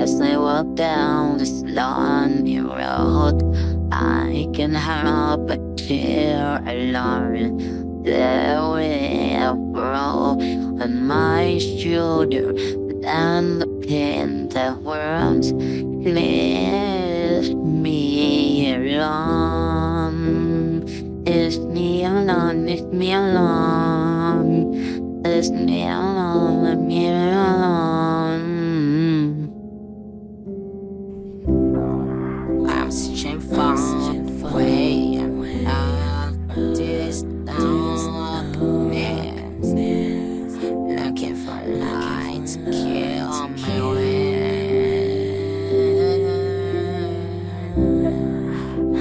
As I walk down this lonely road, I can help but cheer alone. There will grow on my shoulder, and the pain that wounds leave me alone. Leave me alone, leave me alone. Leave me alone, me alone. For a way out this darkness. Looking for light to kill my way.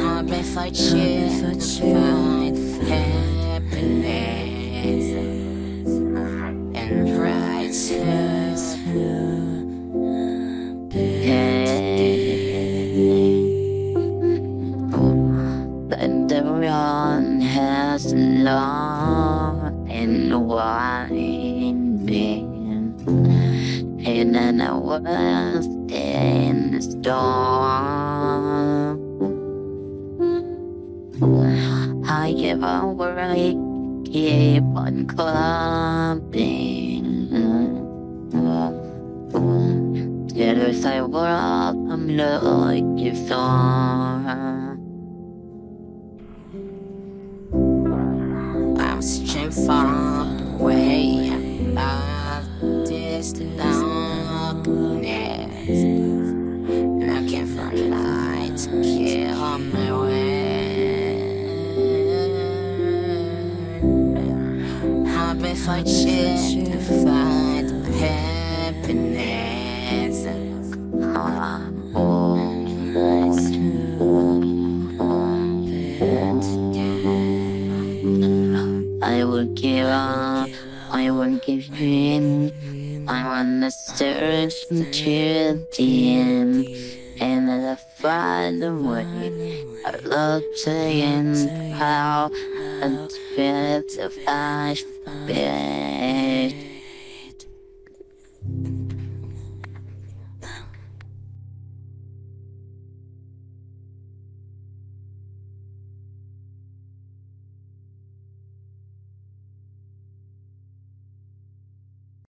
Hoping for change, find happiness and righteousness. Run has long and winding, and I was in the storm. I give over, I keep on climbing. I walk, I'm like. I'm searching for a way out of this darkness. Looking for light to kill on my way. Hoping for change to find I will give up, I will give in. I wanna search until the end, and I find a way. I love to end how and feel of life best.